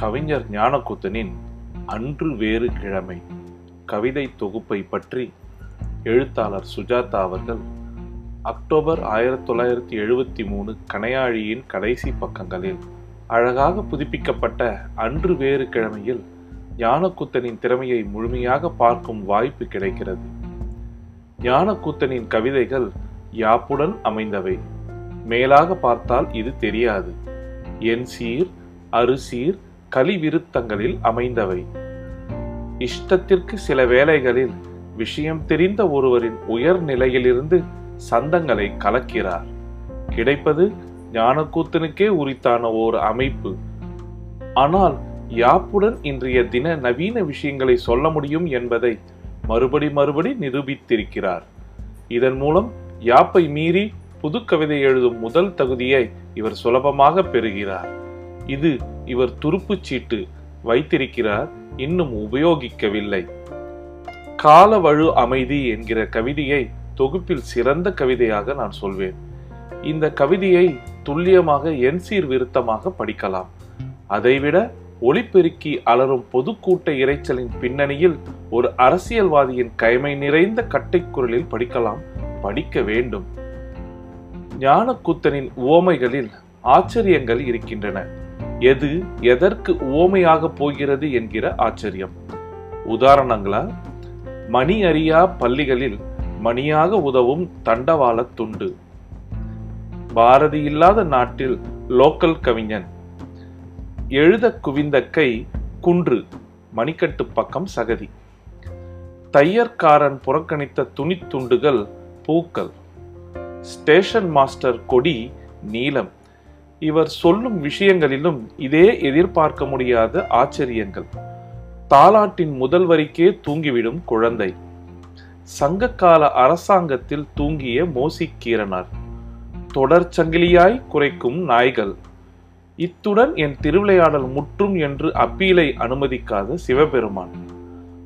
கவிஞர் ஞானக்கூத்தனின் அன்று வேறு கிழமை கவிதை தொகுப்பை பற்றி எழுத்தாளர் சுஜாதா அவர்கள் அக்டோபர் ஆயிரத்தி தொள்ளாயிரத்தி எழுபத்தி மூணு கணையாழியின் கடைசி பக்கங்களில் அழகாக புதுப்பிக்கப்பட்ட அன்று வேறு கிழமையில் ஞானக்கூத்தனின் திறமையை முழுமையாக பார்க்கும் வாய்ப்பு கிடைக்கிறது. ஞானக்கூத்தனின் கவிதைகள் யாப்புடன் அமைந்தவை. மேலாக பார்த்தால் இது தெரியாது. என் சீர் அருசீர் கலிவிருத்தங்களில் அமைந்தவை. இஷ்டத்திற்கு சில வேளைகளில் விஷயம் தெரிந்த ஒருவரின் உயர் நிலையிலிருந்து சந்தங்களை கலக்கிறார். கிடைப்பது ஞானக்கூத்தனுக்கே உரித்தான ஓர் அமைப்பு. ஆனால் யாப்புடன் இன்றைய தின நவீன விஷயங்களை சொல்ல முடியும் என்பதை மறுபடி மறுபடி நிரூபித்திருக்கிறார். இதன் மூலம் யாப்பை மீறி புது கவிதை எழுதும் முதல் தகுதியை இவர் சுலபமாக பெறுகிறார். இது இவர் துருப்புச் சீட்டு வைத்திருக்கிறார் இன்னும் உபயோகிக்கவில்லை. காலவழு அமைதி என்கிற கவிதையை தொகுப்பில் சிறந்த கவிதையாக நான் சொல்வேன். இந்த கவிதையை துல்லியமாக என் சீர் விருத்தமாக படிக்கலாம். அதைவிட ஒளிப்பெருக்கி அலரும் பொதுக்கூட்ட இறைச்சலின் பின்னணியில் ஒரு அரசியல்வாதியின் கைமை நிறைந்த கட்டைக்குரலில் படிக்கலாம் படிக்க வேண்டும். ஞானக்கூத்தனின் உவமைகளில் ஆச்சரியங்கள் இருக்கின்றன. எது எதற்கு உவமையாக போகிறது என்கிற ஆச்சரியம். உதாரணங்களா மணி அறியா பள்ளிகளில் மணியாக உதவும் தண்டவாள துண்டு. பாரதி இல்லாத நாட்டில் லோக்கல் கவிஞன். எழுத குவிந்த கை குன்று மணிக்கட்டு பக்கம் சகதி. தையற்காரன் புறக்கணித்த துணித்துண்டுகள் பூக்கள். ஸ்டேஷன் மாஸ்டர் கொடி நீலம். இவர் சொல்லும் விஷயங்களிலும் இதே எதிர்பார்க்க முடியாத ஆச்சரியங்கள். தாலாட்டின் முதல் வரிக்கே தூங்கிவிடும் குழந்தை. சங்ககால அரசாங்கத்தில் தூங்கிய மோசிக்கீரனார். தொடர் சங்கிலியாய் குறைக்கும் நாய்கள். இத்துடன் என் திருவிளையாடல் முற்றும் என்று அப்பீலை அனுமதிக்காத சிவபெருமான்.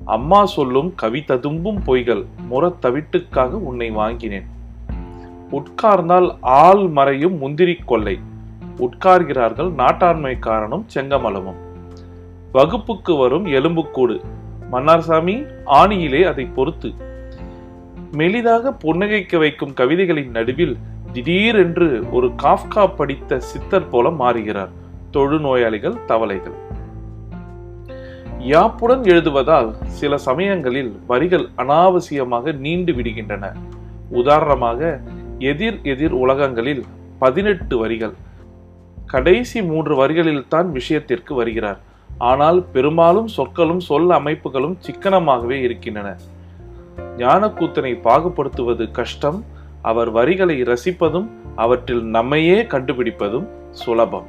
அம்மா சொல்லும் கவிததும்பும் பொய்கள் முறத்தவிட்டுக்காக உன்னை வாங்கினேன். உட்கார்ந்தால் ஆள் மறையும் முந்திரி கொள்ளை உட்கார்கிறார்கள் நாட்டாண்மைக்காரனும் செங்கமலமும். வகுப்புக்கு வரும் எலும்புக்கூடு. மன்னார்சாமி ஆணியிலே அதை பொறுத்து. மெலிதாக புன்னகைக்க வைக்கும் கவிதைகளின் நடுவில் திடீரென்று ஒரு காஃப்கா படித்த சித்தர் போல மாறுகிறார். தொழுநோயாளிகள் தவளைகள். யாப்புடன் எழுதுவதால் சில சமயங்களில் வரிகள் அனாவசியமாக நீண்டு விடுகின்றன. உதாரணமாக எதிர் எதிர் உலகங்களில் பதினெட்டு வரிகள் கடைசி மூன்று வரிகளில்தான் விஷயத்திற்கு வருகிறார். ஆனால் பெரும்பாலும் சொற்களும் சொல் அமைப்புகளும் சிக்கனமாகவே இருக்கின்றன. ஞானக்கூத்தனை பாகுபடுத்துவது கஷ்டம் அவர் வரிகளை ரசிப்பதும் அவற்றில் நம்மையே கண்டுபிடிப்பதும் சுலபம்.